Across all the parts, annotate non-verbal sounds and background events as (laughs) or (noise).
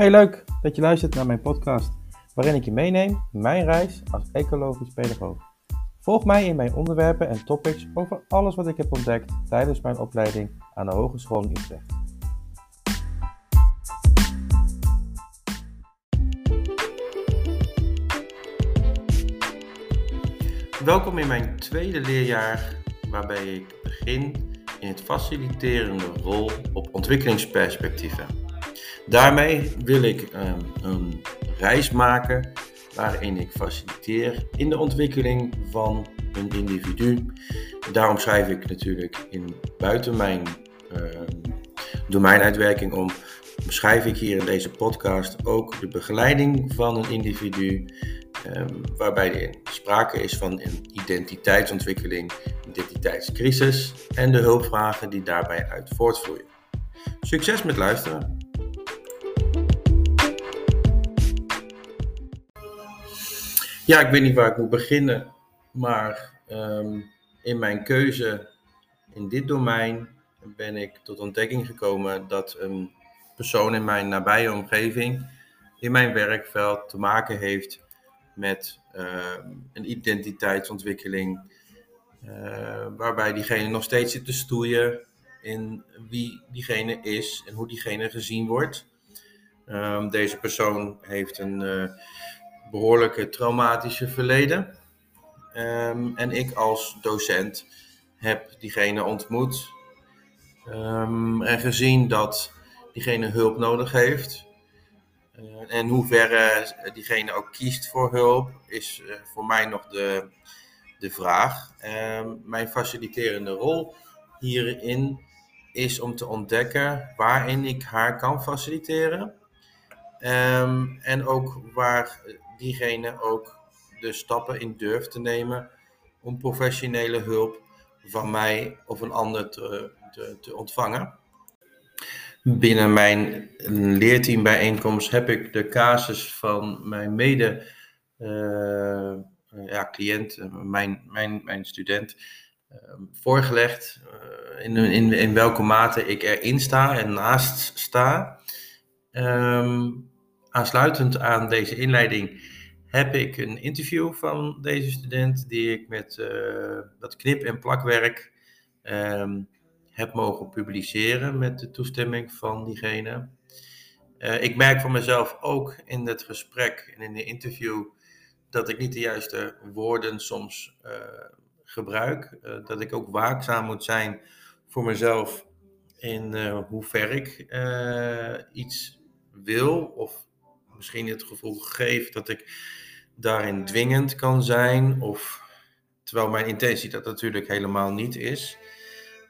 Hey, leuk dat je luistert naar mijn podcast, waarin ik je meeneem mijn reis als ecologisch pedagoog. Volg mij in mijn onderwerpen en topics over alles wat ik heb ontdekt tijdens mijn opleiding aan de Hogeschool in Utrecht. Welkom in mijn tweede leerjaar, waarbij ik begin in het faciliterende rol op ontwikkelingsperspectieven. Daarmee wil ik um, een reis maken waarin ik faciliteer in de ontwikkeling van een individu. Daarom schrijf ik natuurlijk in buiten mijn uh, domeinuitwerking om, beschrijf ik hier in deze podcast ook de begeleiding van een individu, um, waarbij er sprake is van een identiteitsontwikkeling, identiteitscrisis en de hulpvragen die daarbij uit voortvloeien. Succes met luisteren! Ja, ik weet niet waar ik moet beginnen, maar um, in mijn keuze in dit domein ben ik tot ontdekking gekomen dat een persoon in mijn nabije omgeving, in mijn werkveld, te maken heeft met uh, een identiteitsontwikkeling, uh, waarbij diegene nog steeds zit te stoeien in wie diegene is en hoe diegene gezien wordt. Um, deze persoon heeft een uh, behoorlijke traumatische verleden. Um, en ik als docent heb diegene ontmoet um, en gezien dat diegene hulp nodig heeft. Uh, en hoeverre diegene ook kiest voor hulp, is uh, voor mij nog de, de vraag. Um, mijn faciliterende rol hierin is om te ontdekken waarin ik haar kan faciliteren. En ook waar diegene ook de stappen in durft te nemen om professionele hulp van mij of een ander te, te, te ontvangen. Binnen mijn leerteambijeenkomst heb ik de casus van mijn mede uh, ja, cliënt, mijn, mijn, mijn student, uh, voorgelegd. Uh, in, in, in welke mate ik erin sta en naast sta. Um, aansluitend aan deze inleiding heb ik een interview van deze student die ik met uh, wat knip- en plakwerk um, heb mogen publiceren met de toestemming van diegene. Uh, ik merk van mezelf ook in het gesprek en in de interview dat ik niet de juiste woorden soms uh, gebruik. dat ik ook waakzaam moet zijn voor mezelf in hoe ver ik iets wil of misschien het gevoel geeft dat ik daarin dwingend kan zijn. Of, terwijl mijn intentie dat natuurlijk helemaal niet is.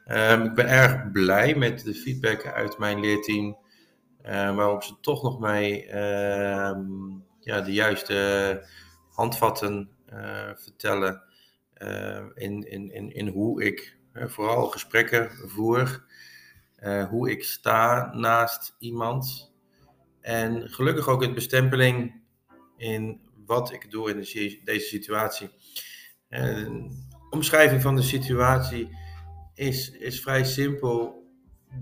Um, ik ben erg blij met de feedback uit mijn leerteam. Uh, waarop ze toch nog mij uh, ja, de juiste handvatten uh, vertellen. Eh, in, in, in, in hoe ik vooral gesprekken voer. hoe ik sta naast iemand. En gelukkig ook het bestempeling in wat ik doe in deze situatie. En omschrijving van de situatie is, is vrij simpel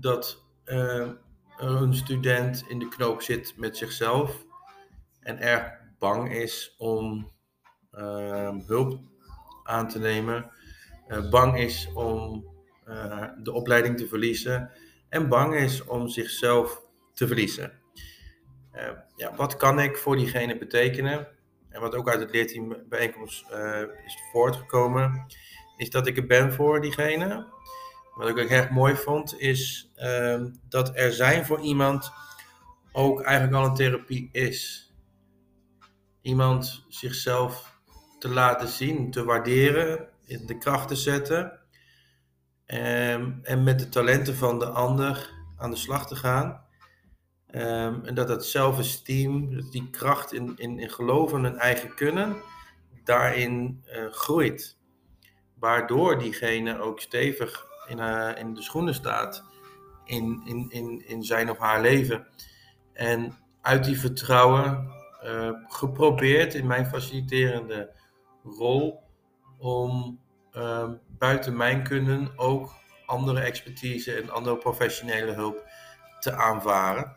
dat uh, een student in de knoop zit met zichzelf en erg bang is om uh, hulp aan te nemen, uh, bang is om de opleiding te verliezen en bang is om zichzelf te verliezen. Uh, ja, wat kan ik voor diegene betekenen? En wat ook uit het leerteambijeenkomst uh, is voortgekomen, is dat ik er ben voor diegene. Wat ik ook erg mooi vond, is uh, dat er zijn voor iemand ook eigenlijk al een therapie is. Iemand zichzelf te laten zien, te waarderen, in de kracht te zetten. Um, en met de talenten van de ander aan de slag te gaan. Um, en dat dat zelfesteem, die kracht in, in, in geloven en eigen kunnen, daarin uh, groeit. Waardoor diegene ook stevig in, uh, in de schoenen staat in, in, in, in zijn of haar leven. En uit die vertrouwen uh, geprobeerd in mijn faciliterende rol om ehm, buiten mijn kunnen ook andere expertise en andere professionele hulp te aanvaren.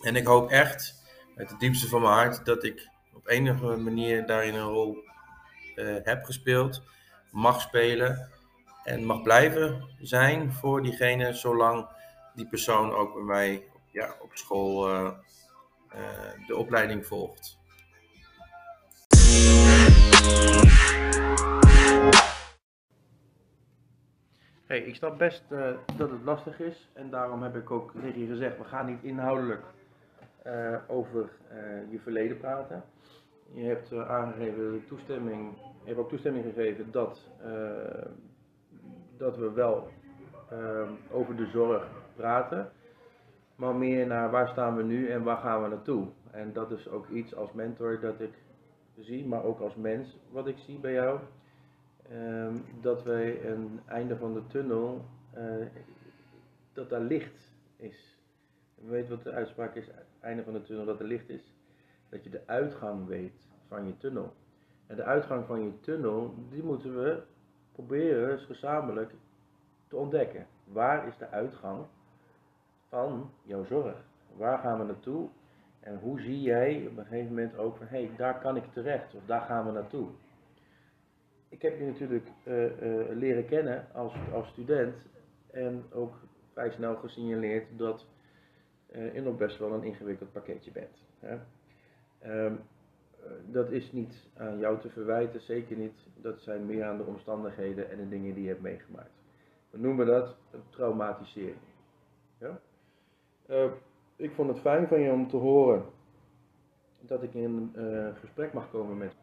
En ik hoop echt, uit het diepste van mijn hart, dat ik op enige manier daarin een rol uh, heb gespeeld, mag spelen en mag blijven zijn voor diegene, zolang die persoon ook bij mij ja, op school uh, uh, de opleiding volgt. Hey, ik snap best dat het lastig is en daarom heb ik ook tegen je gezegd, we gaan niet inhoudelijk uh, over uh, je verleden praten. Je hebt aangegeven toestemming, je hebt ook toestemming gegeven dat, dat we wel over de zorg praten, maar meer naar waar staan we nu en waar gaan we naartoe. En dat is ook iets als mentor dat ik zie, maar ook als mens wat ik zie bij jou. Um, dat wij een einde van de tunnel, dat daar licht is. We weten wat de uitspraak is, einde van de tunnel, dat er licht is. Dat je de uitgang weet van je tunnel. En de uitgang van je tunnel, die moeten we proberen gezamenlijk te ontdekken. Waar is de uitgang van jouw zorg? Waar gaan we naartoe? En hoe zie jij op een gegeven moment ook van, hé, hey, daar kan ik terecht, of daar gaan we naartoe? ik heb je natuurlijk uh, uh, leren kennen als, als student en ook vrij snel gesignaleerd dat uh, je nog best wel een ingewikkeld pakketje bent. Hè? Um, dat is niet aan jou te verwijten, zeker niet. Dat zijn meer aan de omstandigheden en de dingen die je hebt meegemaakt. We noemen dat traumatisering. Ja? ik vond het fijn van je om te horen dat ik in een gesprek mag komen met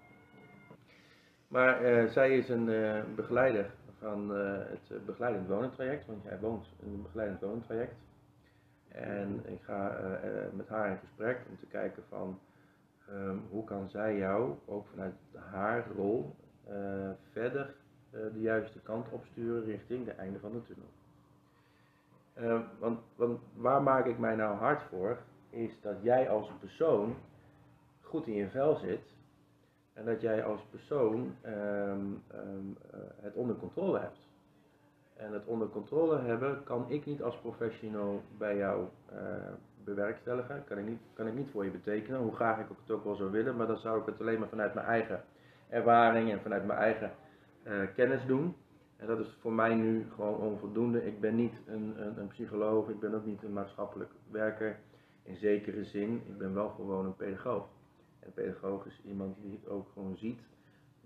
maar uh, zij is een uh, begeleider van uh, het begeleidend wonentraject, want jij woont in een begeleidend wonentraject. En ik ga met haar in gesprek om te kijken van um, hoe kan zij jou, ook vanuit haar rol, verder de juiste kant opsturen richting de einde van de tunnel. Ehm, want, want waar maak ik mij nou hard voor, is dat jij als persoon goed in je vel zit en dat jij als persoon um, um, het onder controle hebt. En het onder controle hebben kan ik niet als professional bij jou uh, bewerkstelligen. Kan ik, niet, kan ik niet voor je betekenen, hoe graag ik het ook wel zou willen. Maar dan zou ik het alleen maar vanuit mijn eigen ervaring en vanuit mijn eigen uh, kennis doen. En dat is voor mij nu gewoon onvoldoende. Ik ben niet een, een, een psycholoog, ik ben ook niet een maatschappelijk werker in zekere zin. Ik ben wel gewoon een pedagoog. En pedagoog is iemand die het ook gewoon ziet,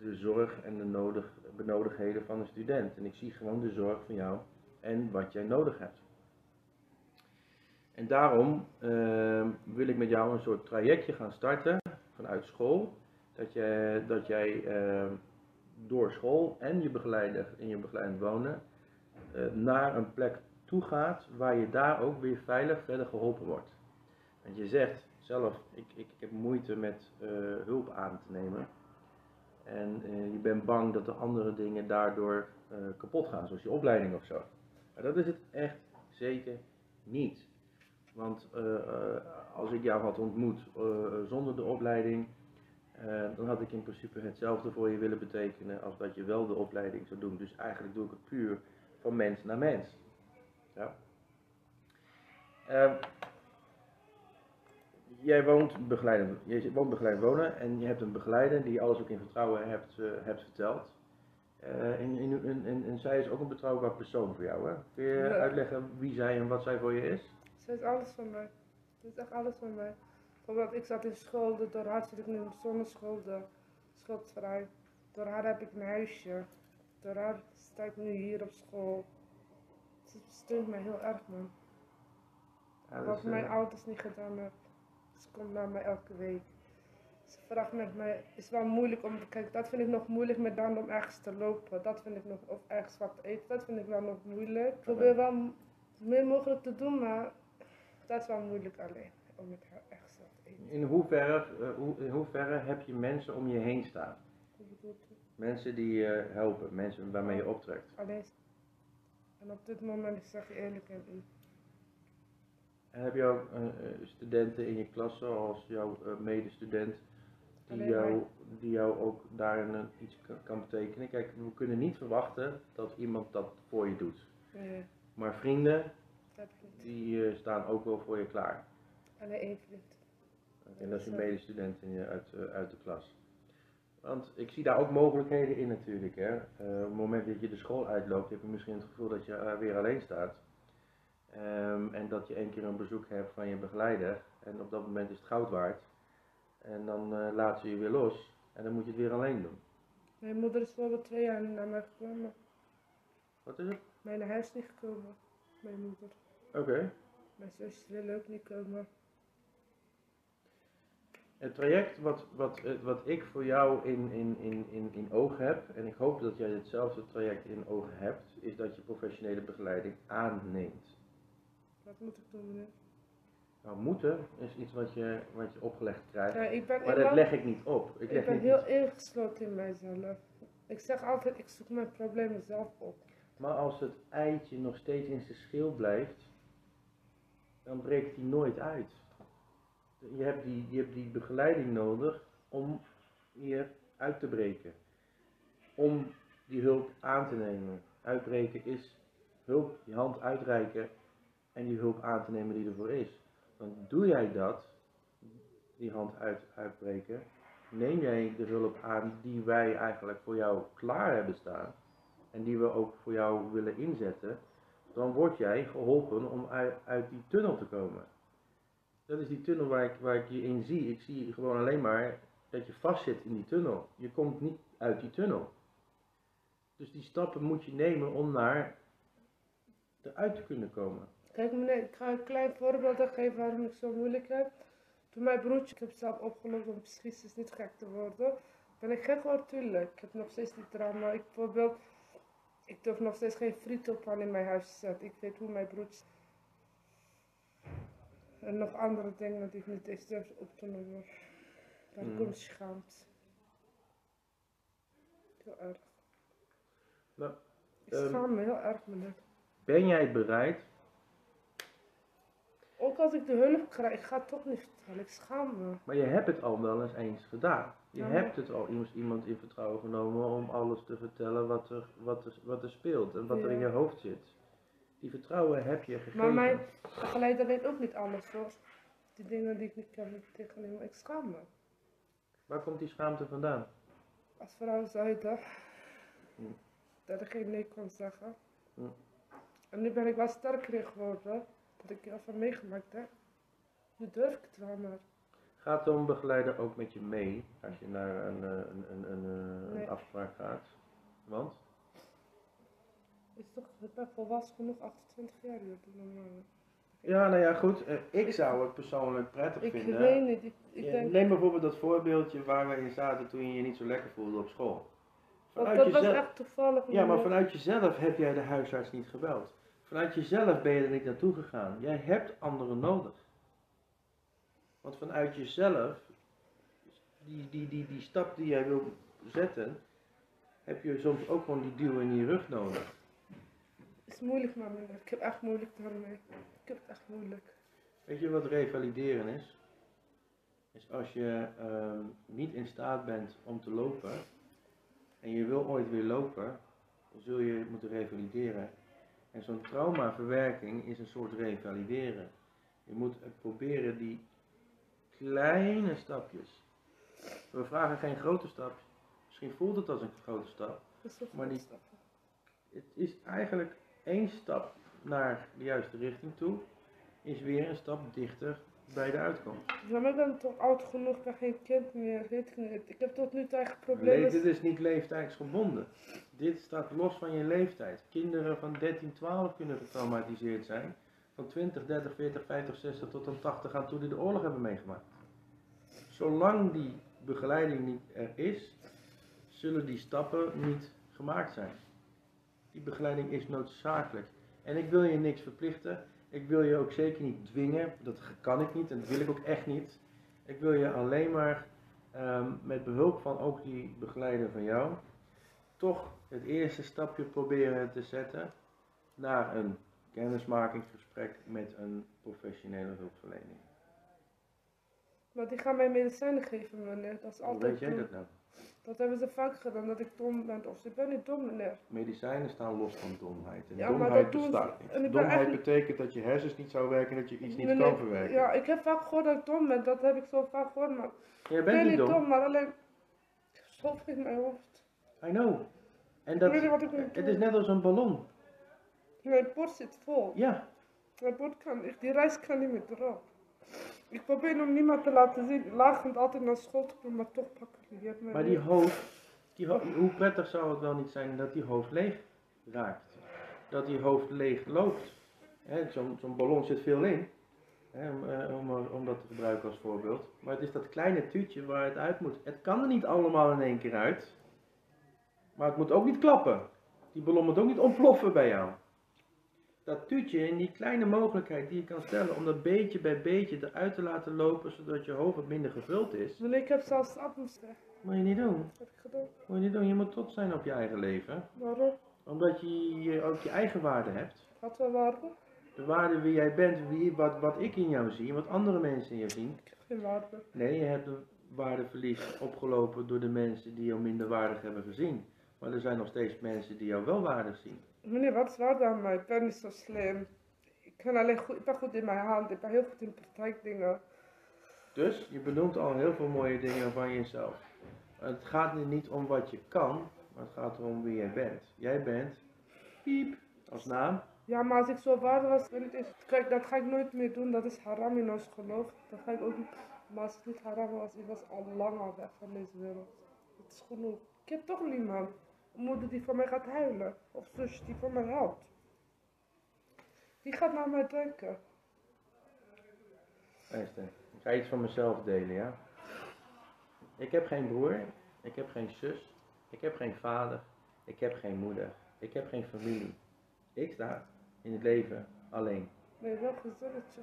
de zorg en de nodig, benodigdheden van een student. En ik zie gewoon de zorg van jou en wat jij nodig hebt. En daarom uh, wil ik met jou een soort trajectje gaan starten vanuit school. Dat, je, dat jij uh, door school en je begeleider in je begeleidend wonen uh, naar een plek toe gaat waar je daar ook weer veilig verder geholpen wordt. Want je zegt, zelf, ik, ik, ik heb moeite met uh, hulp aan te nemen. En uh, je bent bang dat de andere dingen daardoor uh, kapot gaan, zoals je opleiding of zo. Maar dat is het echt zeker niet. Want als ik jou had ontmoet zonder de opleiding, dan had ik in principe hetzelfde voor je willen betekenen als dat je wel de opleiding zou doen. Dus eigenlijk doe ik het puur van mens naar mens. Ja. Jij woont begeleidend, je woont begeleidend wonen en je hebt een begeleider die alles ook in vertrouwen hebt, uh, hebt verteld. Uh, en, en, en, en, zij is ook een betrouwbaar persoon voor jou, hè? Kun je ja. uitleggen wie zij en wat zij voor je is? Zij is alles van mij. Ze is echt alles van mij. Bijvoorbeeld, ik zat in school, door haar zit ik nu zonder school, schuldvrij. Door haar heb ik een huisje. Door haar sta ik nu hier op school. Ze steunt mij heel erg, man. Ja, wat mijn uh... ouders niet gedaan hebben. Ze komt naar mij elke week. Ze vraagt met mij, is wel moeilijk om te kijken. Dat vind ik nog moeilijk met dan om ergens te lopen. Dat vind ik nog, of ergens wat te eten. Dat vind ik wel nog moeilijk. Ik probeer wel meer mogelijk te doen, maar dat is wel moeilijk alleen. Om met haar echt wat te eten. In hoeverre, hoe, in hoeverre heb je mensen om je heen staan? Mensen die je helpen, mensen waarmee je optrekt. Alleen. En op dit moment, ik zeg je eerlijk. En heb je ook uh, studenten in je klas, zoals jouw uh, medestudent, die jou, die jou ook daarin iets kan, kan, betekenen? Kijk, we kunnen niet verwachten dat iemand dat voor je doet. Nee. Maar vrienden, die uh, staan ook wel voor je klaar. Vriend. En dat is een medestudent in je, uit, eh, uit de klas. Want ik zie daar ook mogelijkheden in natuurlijk. Hè. Eh, op het moment dat je de school uitloopt, heb je misschien het gevoel dat je eh, weer alleen staat. Ehm, en dat je één keer een bezoek hebt van je begeleider. En op dat moment is het goud waard. En dan eh laat ze je weer los. En dan moet je het weer alleen doen. Mijn moeder is bijvoorbeeld twee jaar naar mij gekomen. Wat is het? Mij naar huis niet gekomen. Mijn moeder. Oké. Mijn zusjes willen ook niet komen. Het traject wat, wat, eh, wat ik voor jou in, in, in, in, in oog heb, en ik hoop dat jij hetzelfde traject in oog hebt, is dat je professionele begeleiding aanneemt. Wat moet ik doen, meneer? Nou, moeten is iets wat je, wat je opgelegd krijgt, Ja, ik ben, maar ik dat ben- leg ik niet op. Ik ik ben heel iets- ingesloten in mijzelf. Ik zeg altijd, ik zoek mijn problemen zelf op. Maar als het eitje nog steeds in zijn schil blijft, dan breekt die nooit uit. Je hebt die, je hebt die begeleiding nodig om hier uit te breken. Om die hulp aan te nemen. Uitbreken is hulp, je hand uitreiken en die hulp aan te nemen die ervoor is. Dan doe jij dat, die hand uit, uitbreken, neem jij de hulp aan die wij eigenlijk voor jou klaar hebben staan en die we ook voor jou willen inzetten, dan word jij geholpen om uit, die tunnel te komen. Dat is die tunnel waar ik, waar ik je in zie. Ik zie gewoon alleen maar dat je vastzit in die tunnel. Je komt niet uit die tunnel. Dus die stappen moet je nemen om naar eruit te kunnen komen. Kijk meneer, ik ga een klein voorbeeld geven waarom ik zo moeilijk heb. Toen mijn broertje, ik heb zelf opgelost om psychisch niet gek te worden. Ben ik gek geworden, tuurlijk. Ik heb nog steeds die trauma. Ik bijvoorbeeld, ik durf nog steeds geen friet aan in mijn huis te zetten. Ik weet hoe mijn broertje... En nog andere dingen die ik niet eens durf op te noemen. Daar Mm. komt schaamte. Heel erg. Nou, ik ehm, schaam me heel erg, meneer. Ben jij bereid? Ook als ik de hulp krijg, ik ga het toch niet vertellen. Ik schaam me. Maar je hebt het al wel eens eens gedaan. Je Ja. hebt het al iemand, iemand in vertrouwen genomen om alles te vertellen wat er, wat er, wat er speelt en wat er in je hoofd zit. Die vertrouwen heb je gegeven. Maar mijn begeleider weet ook niet alles hoor. Die dingen die ik niet kan tegennemen, ik schaam me. Waar komt die schaamte vandaan? Als vrouw zuiden, Hm. dat ik geen nee kon zeggen. Hm. En nu ben ik wel sterker in geworden, dat ik heel veel meegemaakt heb. Nu durf ik het wel, maar Gaat zo'n begeleider ook met je mee als je naar een, eh, een, een, een, eh, Nee. afspraak gaat? Want? is toch, ik ben volwassen genoeg, 28 jaar nu, normaal. Ja, nou ja, goed. eh, ik zou het persoonlijk prettig Ik vinden. weet niet, ik, ik Ja, denk, Neem bijvoorbeeld dat voorbeeldje waar we in zaten toen je je niet zo lekker voelde op school. Vanuit dat was echt toevallig. Ja, maar vanuit jezelf heb jij de huisarts niet gebeld. Vanuit jezelf ben je er niet naartoe gegaan. Jij hebt anderen nodig. Want vanuit jezelf, die, die, die, die stap die jij wil zetten, heb je soms ook gewoon die duw in je rug nodig. Het is moeilijk, meneer. Ik heb echt moeilijk daarmee. Ik heb het echt moeilijk. Weet je wat revalideren is? Is als je ehm, niet in staat bent om te lopen en je wil ooit weer lopen, dan zul je moeten revalideren. En zo'n traumaverwerking is een soort revalideren. Je moet proberen die kleine stapjes. We vragen geen grote stap. Misschien voelt het als een grote stap. Maar die-. Het is eigenlijk één stap naar de juiste richting toe, is weer een stap dichter bij de uitkomst. Ja, maar ik ben toch oud genoeg, ik ben geen kind meer, weet ik niet. Ik heb tot nu toe Le- problemen. dit is niet leeftijdsgebonden. Dit staat los van je leeftijd. Kinderen van 13, 12 kunnen getraumatiseerd zijn. Van 20, 30, 40, 50, 60 tot aan 80 aan toe die de oorlog hebben meegemaakt. Zolang die begeleiding niet er is, zullen die stappen niet gemaakt zijn. Die begeleiding is noodzakelijk. En ik wil je niks verplichten. Ik wil je ook zeker niet dwingen. Dat kan ik niet en dat wil ik ook echt niet. Ik wil je alleen maar ehm, met behulp van ook die begeleider van jou, toch het eerste stapje proberen te zetten naar een kennismakingsgesprek met een professionele hulpverlening. Maar die gaan mij medicijnen geven, meneer. Dat is Hoe altijd weet jij dat nou? Dat hebben ze vaak gedaan, dat ik dom ben. Of ik ben niet dom, meneer. Medicijnen staan los van domheid. En Ja, domheid doen bestaat niet. ik Domheid betekent dat je hersens niet zou werken en dat je iets niet kan verwerken. Ja, ik heb vaak gehoord dat ik dom ben. Dat heb ik zo vaak gehoord, maar ik bent ben niet dom. dom, maar alleen... Ik zoveel in mijn hoofd. I know. En Ik dat, weet niet wat ik moet het is net als een ballon. Mijn bord zit vol. Ja, Mijn bord kan, ik, die reis kan niet meer erop. Ik probeer om niemand te laten zien. Lagend altijd naar school te komen, maar toch pakken die hier mij maar die hoofd, die ho- hoe prettig zou het wel niet zijn dat die hoofd leeg raakt. Dat die hoofd leeg loopt. Hè, Zo'n zo'n ballon zit veel in. Hè, om, eh, om, er- om dat te gebruiken als voorbeeld. Maar het is dat kleine tuutje waar het uit moet. Het kan er niet allemaal in één keer uit. Maar het moet ook niet klappen. Die ballon moet ook niet ontploffen bij jou. Dat tuutje en die kleine mogelijkheid die je kan stellen om dat beetje bij beetje eruit te laten lopen zodat je hoofd wat minder gevuld is. Ik heb zelfs atmosfeer. Moet je niet doen. Dat heb ik gedaan. Moet je niet doen. Je moet trots zijn op je eigen leven. Waarom? Omdat je, je ook je eigen waarde hebt. Wat voor waarde? De waarde wie jij bent, wie, wat, wat ik in jou zie, wat andere mensen in jou zien. Ik heb geen waarde. Nee, je hebt een waardeverlies opgelopen door de mensen die jou minder waardig hebben gezien. Maar er zijn nog steeds mensen die jou wel waardig zien. Meneer, wat is waarde aan mij? Ik ben niet zo slim. Ik, kan alleen goed, ik ben goed in mijn hand. Ik ben heel goed in praktijkdingen. Dus je benoemt al heel veel mooie dingen van jezelf. Het gaat nu niet om wat je kan, maar het gaat erom wie jij bent. Jij bent piep als naam. Ja, maar als ik zo waarde was, ben ik echt... Kijk, dat ga ik nooit meer doen. Dat is haram in ons geloof. Dat ga ik ook niet... Maar als het niet haram was, ik was al lang al weg van deze wereld. Het is genoeg. Ik heb toch niemand. Moeder die voor mij gaat huilen. Of zus die voor mij helpt. Wie gaat naar mij denken? Luister, ik ga iets van mezelf delen, ja. Ik heb geen broer, ik heb geen zus, ik heb geen vader, ik heb geen moeder, ik heb geen familie. Ik sta in het leven alleen. Nee, wel gezinnetje.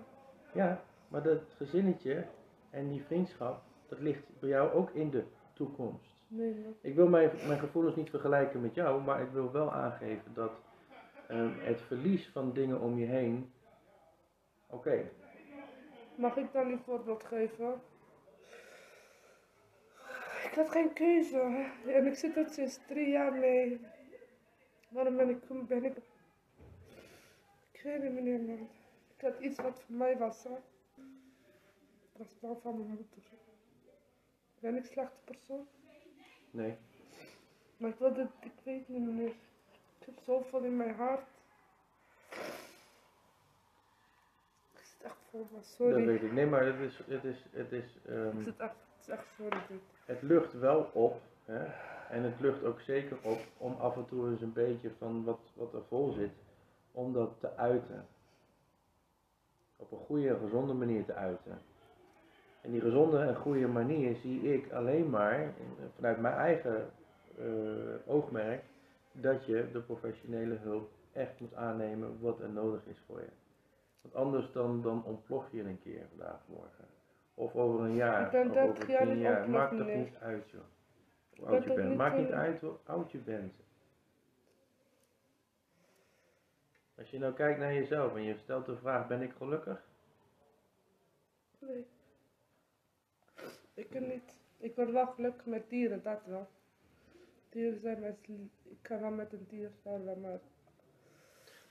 Ja, maar dat gezinnetje en die vriendschap, dat ligt bij jou ook in de toekomst. Nee. Ik wil mijn, mijn gevoelens niet vergelijken met jou, maar ik wil wel aangeven dat ehm, het verlies van dingen om je heen. Oké, Mag ik dan een voorbeeld geven? Ik had geen keuze. En ik zit er sinds drie jaar mee. Waarom ben ik... Ben ik... Ik weet niet meneer man. Ik had iets wat voor mij was. Hè. Ik was bang van mijn moeder. Ben ik een slechte persoon? Nee. Maar ik wilde... Ik weet niet meneer. Ik heb zoveel in mijn hart. Ik zit echt vol van Dat sorry. weet ik. Nee, maar het is, het is, het is, ehm, Ik zit echt... Het is echt sorry dit. het lucht wel op. Hè? En het lucht ook zeker op om af en toe eens een beetje van wat, wat er vol zit, om dat te uiten. Op een goede, gezonde manier te uiten. En die gezonde en goede manier zie ik alleen maar vanuit mijn eigen eh, oogmerk dat je de professionele hulp echt moet aannemen wat er nodig is voor je. Want anders dan, dan ontplof je een keer vandaag morgen. Of over een jaar. Ik ben of 30 over jaar 10 niet jaar. Maakt toch niet uit joh. Hoe oud je bent. Maakt niet eh, uit hoe oud je bent. Als je nou kijkt naar jezelf en je stelt de vraag, ben ik gelukkig? Nee. Ik kan niet. Ik word wel gelukkig met dieren, dat wel. Dieren zijn lief. Ik kan wel met een dier verder, maar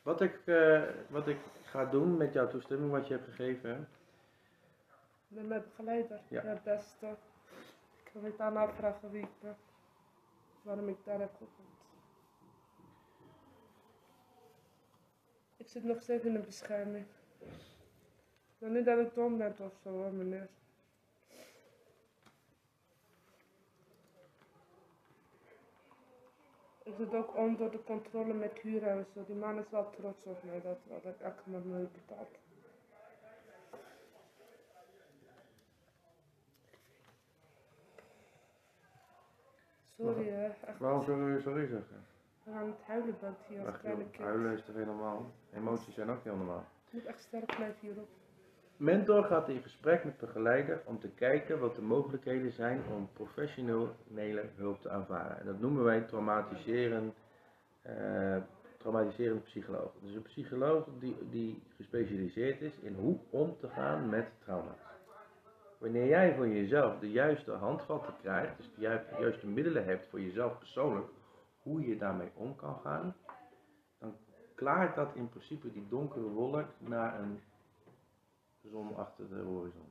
Wat ik, eh, wat ik ga doen met jouw toestemming, wat je hebt gegeven, met mijn begeleider, Ja. het beste. Ik kan me daarna vragen wie ik ben. Waarom ik daar heb gekomen. Ik zit nog steeds in de bescherming. Nou, niet dat ik dom ben of zo meneer. Ik zit ook onder de controle met en zo. Die man is wel trots op mij dat, dat ik elke maand mee betaald. Sorry hè, echt. waarom zou je sorry zeggen? We gaan het huilen bent hier als Ach, kleine joh, kind. huilen is toch heel normaal? Emoties zijn ook heel normaal. Ik moet echt sterk blijven hierop. Mentor gaat in gesprek met begeleider om te kijken wat de mogelijkheden zijn om professionele hulp te aanvaren. En dat noemen wij traumatiseren, eh, traumatiserende psycholoog. Dus een psycholoog die, die gespecialiseerd is in hoe om te gaan met trauma's. wanneer jij voor jezelf de juiste handvatten krijgt, dus ju- de juiste middelen hebt voor jezelf persoonlijk, hoe je daarmee om kan gaan, dan klaart dat in principe die donkere wolk naar een zon achter de horizon.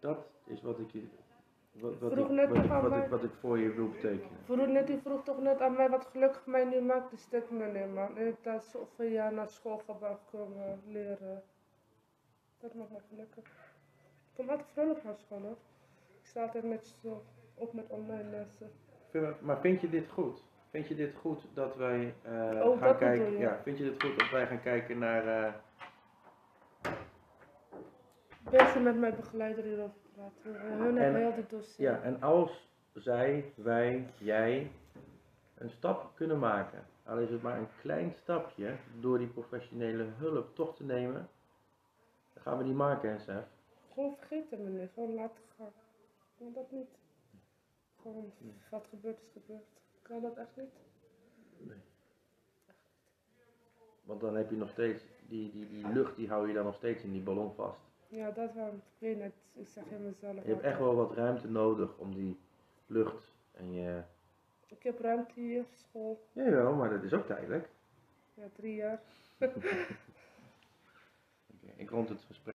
Dat is wat ik je. Wat, wat, Vroeg ik, net wat, ik, wat, mij. ik, wat ik voor je wil betekenen. Vroeg net, u vroeg toch net aan mij wat gelukkig mij nu maakt, de stuk meneer man. En dat zoveel jaar naar school ben gekomen leren. Dat maakt me gelukkig. Ik kom altijd vrolijk naar school hoor. Ik sta altijd met zo op met online lessen. Maar vind je dit goed? Vind je dit goed dat wij eh, Oh, gaan kijken? Ja, vind je dit goed dat wij gaan kijken naar eh, Beste met mijn begeleider hierover praten. Hun En- hebben heel dossier. Ja, en als zij, wij, jij een stap kunnen maken, al is het maar een klein stapje, door die professionele hulp toch te nemen, dan gaan we die maken, hè, Sef? Gewoon vergeten meneer, gewoon laten gaan. Kan dat niet? Gewoon, wat gebeurt is gebeurd. Kan dat echt niet? Want dan heb je nog steeds, die, die, die lucht die hou je dan nog steeds in die ballon vast. Ja, dat wel. Ik weet het. Ik zeg in mezelf. Je hebt echt wel wat ruimte nodig om die lucht en je... Ik heb ruimte hier, school. Jawel, maar dat is ook tijdelijk. Ja, drie jaar. (laughs) Oké, ik rond het gesprek.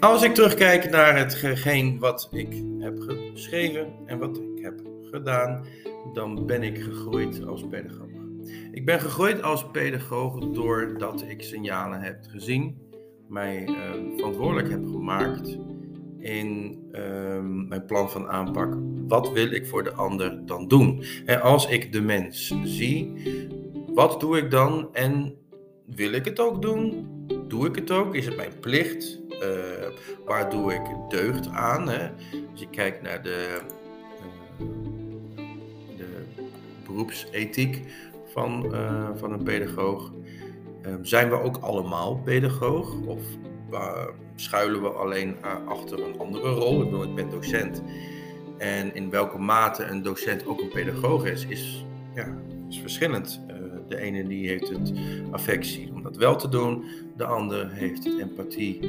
Als ik terugkijk naar hetgeen wat ik heb geschreven en wat ik heb gedaan, dan ben ik gegroeid als pedagoog. Ik ben gegroeid als pedagoog doordat ik signalen heb gezien, mij eh, verantwoordelijk heb gemaakt in ehm, mijn plan van aanpak. Wat wil ik voor de ander dan doen? En als ik de mens zie, wat doe ik dan en wil ik het ook doen? Doe ik het ook? Is het mijn plicht? Eh, waar doe ik deugd aan? Hè? Als je kijkt naar de, beroepsethiek van, eh, van een pedagoog, eh, zijn we ook allemaal pedagoog? Of eh, schuilen we alleen eh, achter een andere rol? Ik bedoel, ik ben docent. En in welke mate een docent ook een pedagoog is, is, ja, is verschillend. De ene die heeft het affectie om dat wel te doen. De ander heeft het empathie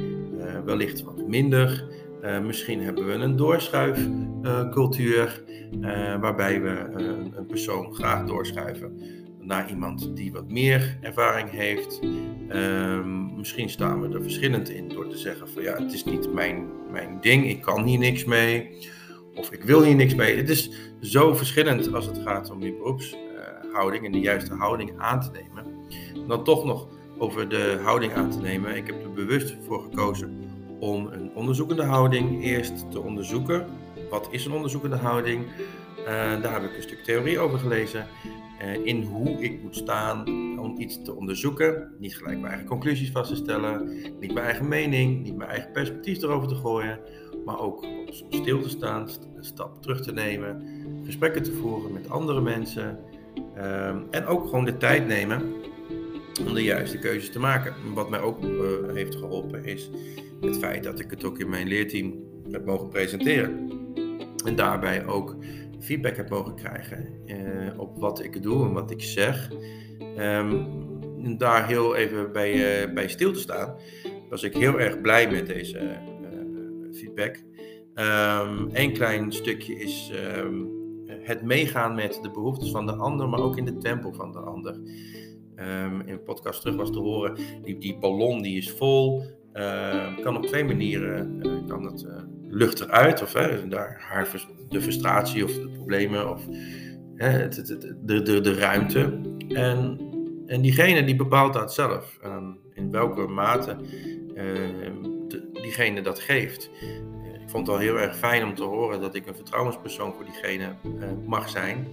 wellicht wat minder. Eh, misschien hebben we een doorschuifcultuur, eh, waarbij we eh, een persoon graag doorschuiven naar iemand die wat meer ervaring heeft. Ehm, misschien staan we er verschillend in door te zeggen van ja, het is niet mijn, mijn ding, ik kan hier niks mee. Of ik wil hier niks mee. Het is zo verschillend als het gaat om die beroepshouding en de juiste houding aan te nemen. Dan toch nog over de houding aan te nemen. Ik heb er bewust voor gekozen om een onderzoekende houding eerst te onderzoeken. Wat is een onderzoekende houding? Eh, daar heb ik een stuk theorie over gelezen. eh, in hoe ik moet staan om iets te onderzoeken. Niet gelijk mijn eigen conclusies vast te stellen. Niet mijn eigen mening. Niet mijn eigen perspectief erover te gooien. Maar ook om stil te staan. st- Een stap terug te nemen. Gesprekken te voeren met andere mensen. ehm, en ook gewoon de tijd nemen om de juiste keuzes te maken. Wat mij ook eh, heeft geholpen is het feit dat ik het ook in mijn leerteam heb mogen presenteren. En daarbij ook feedback heb mogen krijgen eh, op wat ik doe en wat ik zeg. En daar heel even bij, eh, bij stil te staan, was ik heel erg blij met deze feedback. Eén klein stukje is ehm, het meegaan met de behoeftes van de ander, maar ook in de tempo van de ander. Ehm, in de podcast terug was te horen, die, die ballon die is vol, eh, kan op twee manieren, eh, kan het eh, lucht eruit, of daar, haar, de frustratie of de problemen, of het, de, de, de ruimte. En, en diegene die bepaalt dat zelf, ehm, in welke mate ehm, de- diegene dat geeft. Ik vond het al heel erg fijn om te horen dat ik een vertrouwenspersoon voor diegene eh, mag zijn.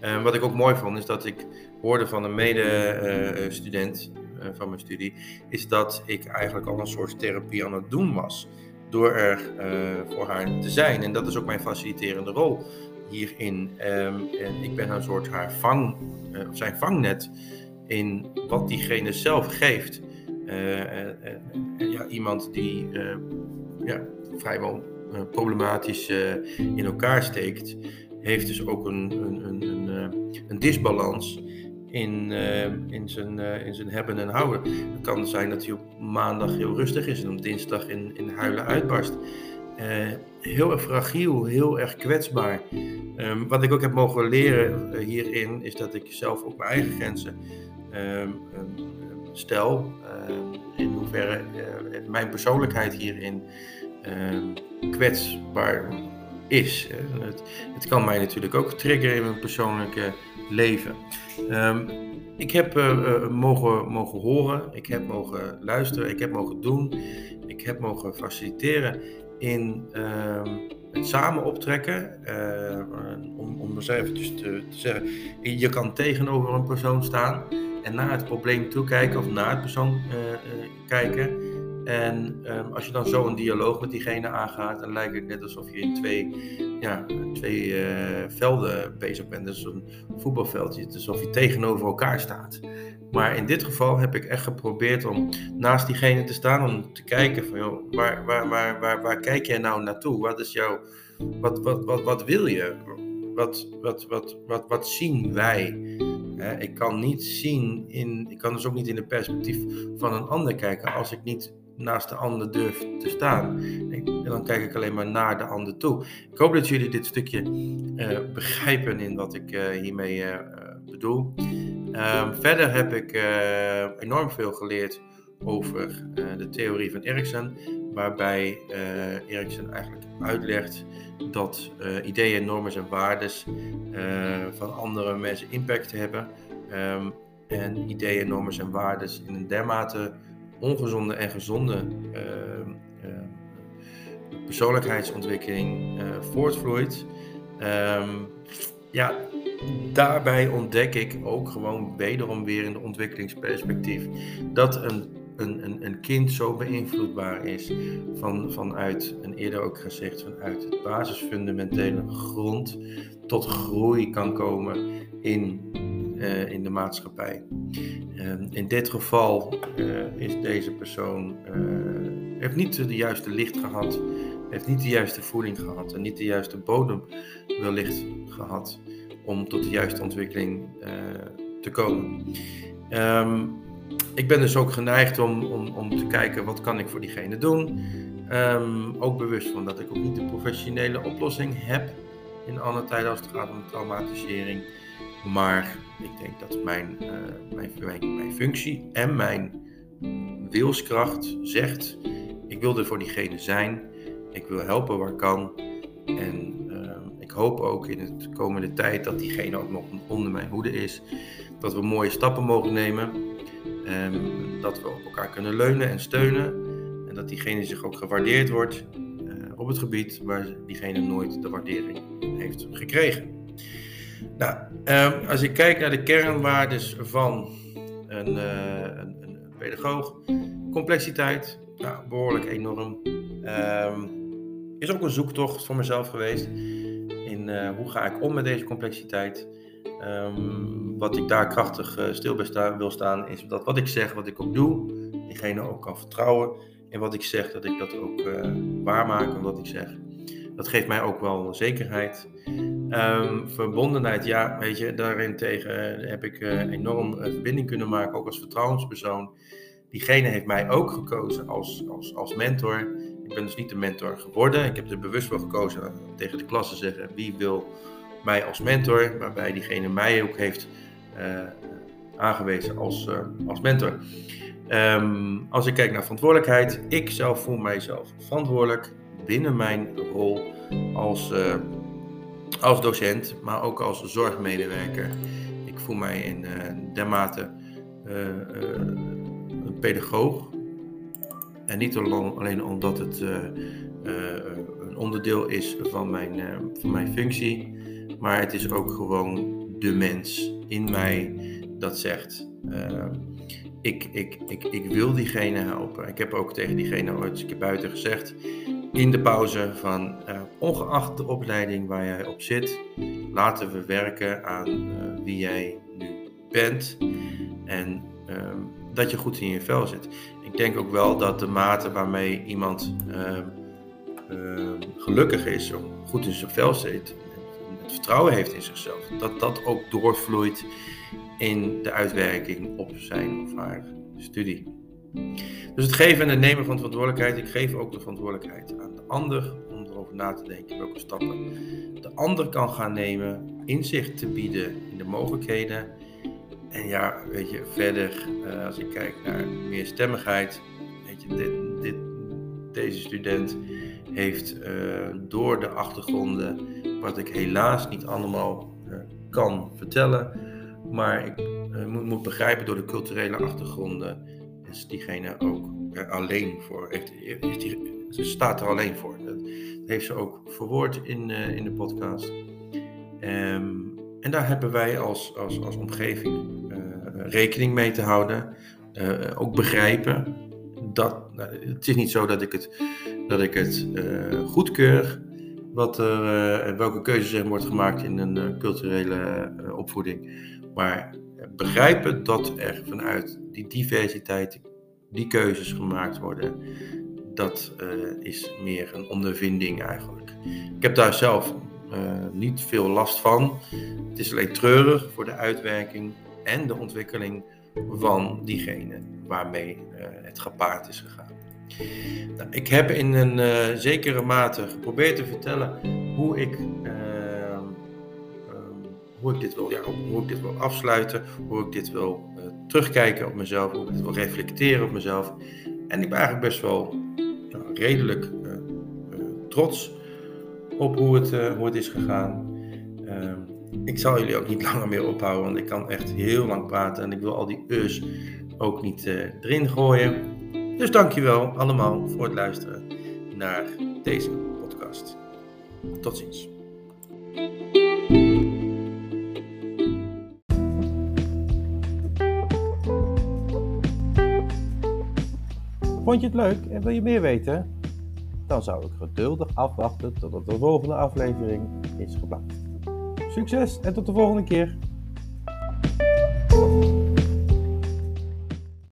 Eh, wat ik ook mooi vond, is dat ik hoorde van een medestudent van mijn studie, is dat ik eigenlijk al een soort therapie aan het doen was. Door er eh, voor haar te zijn. En dat is ook mijn faciliterende rol hierin. Ehm, en ik ben een soort haar vang, eh, of zijn vangnet in wat diegene zelf geeft. Eh, eh, eh, ja, iemand die eh, ja, vrijwel eh, problematisch eh, in elkaar steekt, heeft dus ook een, een, een, een, eh, een disbalans in, uh, in, zijn, uh, in zijn hebben en houden. Het kan zijn dat hij op maandag heel rustig is en op dinsdag in, in huilen uitbarst. Heel erg fragiel, heel erg kwetsbaar. Um, wat ik ook heb mogen leren hierin, is dat ik zelf ook mijn eigen grenzen um, stel. in hoeverre mijn persoonlijkheid hierin kwetsbaar is. Het, het, kan mij natuurlijk ook triggeren in mijn persoonlijke leven. Um, ik heb uh, mogen, mogen horen, ik heb mogen luisteren, ik heb mogen doen, ik heb mogen faciliteren in uh, het samen optrekken. Uh, om, om eens eventjes te, te, zeggen, je kan tegenover een persoon staan en naar het probleem toe kijken of naar het persoon kijken. En um, als je dan zo een dialoog met diegene aangaat, dan lijkt het net alsof je in twee, ja, twee uh, velden bezig bent. Dus een voetbalveldje, alsof je tegenover elkaar staat. Maar in dit geval heb ik echt geprobeerd om naast diegene te staan, om te kijken van, joh, waar, waar, waar, waar, waar kijk jij nou naartoe? Wat is jouw, wat, wat, wat, wat wil je? Wat, wat, wat, wat, wat zien wij? ik kan niet zien in, ik kan dus ook niet in het perspectief van een ander kijken als ik niet naast de ander durf te staan. En dan kijk ik alleen maar naar de ander toe. Ik hoop dat jullie dit stukje uh, begrijpen in wat ik uh, hiermee uh, bedoel. Um, verder heb ik enorm veel geleerd over de theorie van Erikson, waarbij Erikson eigenlijk uitlegt dat ideeën, normen en waardes van andere mensen impact hebben. Um, en ideeën, normen en waardes in een dermate ongezonde en gezonde uh, uh, persoonlijkheidsontwikkeling uh, voortvloeit. Um, ja, daarbij ontdek ik ook gewoon wederom weer in de ontwikkelingsperspectief dat een, een, een, kind zo beïnvloedbaar is van, vanuit, en eerder ook gezegd, vanuit het basisfundamentele grond tot groei kan komen in uh, in de maatschappij. Uh, in dit geval uh, is deze persoon heeft niet de juiste licht gehad, heeft niet de juiste voeding gehad en niet de juiste bodem wellicht gehad om tot de juiste ontwikkeling te komen. Um, ik ben dus ook geneigd om, om, om te kijken wat kan ik voor diegene doen. Um, ook bewust van dat ik ook niet de professionele oplossing heb in alle tijden als het gaat om traumatisering. Maar ik denk dat mijn, uh, mijn, mijn, functie en mijn wilskracht zegt: ik wil er voor diegene zijn, ik wil helpen waar kan. En uh, ik hoop ook in de komende tijd dat diegene ook nog onder mijn hoede is. Dat we mooie stappen mogen nemen. Um, dat we op elkaar kunnen leunen en steunen. En dat diegene zich ook gewaardeerd wordt uh, op het gebied waar diegene nooit de waardering heeft gekregen. Nou, um, als ik kijk naar de kernwaardes van een, uh, een, een pedagoog, complexiteit, nou, behoorlijk enorm. Um, is ook een zoektocht voor mezelf geweest in uh, hoe ga ik om met deze complexiteit. Um, wat ik daar krachtig uh, stil wil staan, is dat wat ik zeg, wat ik ook doe, diegene ook kan vertrouwen. En wat ik zeg, dat ik dat ook waarmaak wat ik zeg. Dat geeft mij ook wel zekerheid. Um, verbondenheid, ja, weet je, daarin tegen heb ik uh, enorm uh, verbinding kunnen maken, ook als vertrouwenspersoon. Diegene heeft mij ook gekozen als, als, als mentor. Ik ben dus niet de mentor geworden. Ik heb er bewust voor gekozen tegen de klas te zeggen wie wil mij als mentor, waarbij diegene mij ook heeft aangewezen als, als mentor. Um, als ik kijk naar verantwoordelijkheid, ik zelf voel mijzelf verantwoordelijk binnen mijn rol als, als docent, maar ook als zorgmedewerker. Ik voel mij in uh, dermate uh, een pedagoog. En niet alleen omdat het een onderdeel is van mijn, van mijn functie, maar het is ook gewoon de mens in mij dat zegt ik, ik, ik, ik wil diegene helpen. Ik heb ook tegen diegene ooit een keer buiten gezegd in de pauze van uh, ongeacht de opleiding waar jij op zit, laten we werken aan uh, wie jij nu bent en uh, dat je goed in je vel zit. Ik denk ook wel dat de mate waarmee iemand ehm, ehm, gelukkig is, goed in zijn vel zit, het vertrouwen heeft in zichzelf, dat dat ook doorvloeit in de uitwerking op zijn of haar studie. Dus het geven en het nemen van verantwoordelijkheid, ik geef ook de verantwoordelijkheid aan de ander om erover na te denken welke stappen de ander kan gaan nemen, inzicht te bieden in de mogelijkheden. En ja, weet je, verder, uh, als ik kijk naar meerstemmigheid, weet je, dit, dit, deze student heeft uh, door de achtergronden, wat ik helaas niet allemaal uh, kan vertellen, maar ik moet, moet begrijpen door de culturele achtergronden is diegene ook alleen voor. Heeft, die, ze staat er alleen voor. Dat heeft ze ook verwoord in, uh, in de podcast. Um, en daar hebben wij als, als, als omgeving uh, rekening mee te houden. Uh, ook begrijpen dat. Nou, het is niet zo dat ik het, dat ik het goedkeur. Wat er, welke keuzes er wordt gemaakt in een culturele opvoeding. Maar begrijpen dat er vanuit die diversiteit, die keuzes gemaakt worden, dat uh, is meer een ondervinding eigenlijk. Ik heb daar zelf uh, niet veel last van. Het is alleen treurig voor de uitwerking en de ontwikkeling van diegene waarmee uh, het gepaard is gegaan. Nou, ik heb in een zekere mate geprobeerd te vertellen hoe ik hoe ik dit wil, ja, hoe ik dit wil afsluiten, hoe ik dit wil uh, terugkijken op mezelf, hoe ik dit wil reflecteren op mezelf. En ik ben eigenlijk best wel redelijk uh, uh, trots op hoe het, hoe het is gegaan. Ehm, ik zal jullie ook niet (laughs) langer meer ophouden, want ik kan echt heel lang praten en ik wil al die us ook niet erin gooien. Dus dankjewel allemaal voor het luisteren naar deze podcast. Tot ziens. Vond je het leuk en wil je meer weten? Dan zou ik geduldig afwachten totdat de volgende aflevering is geplaatst. Succes en tot de volgende keer!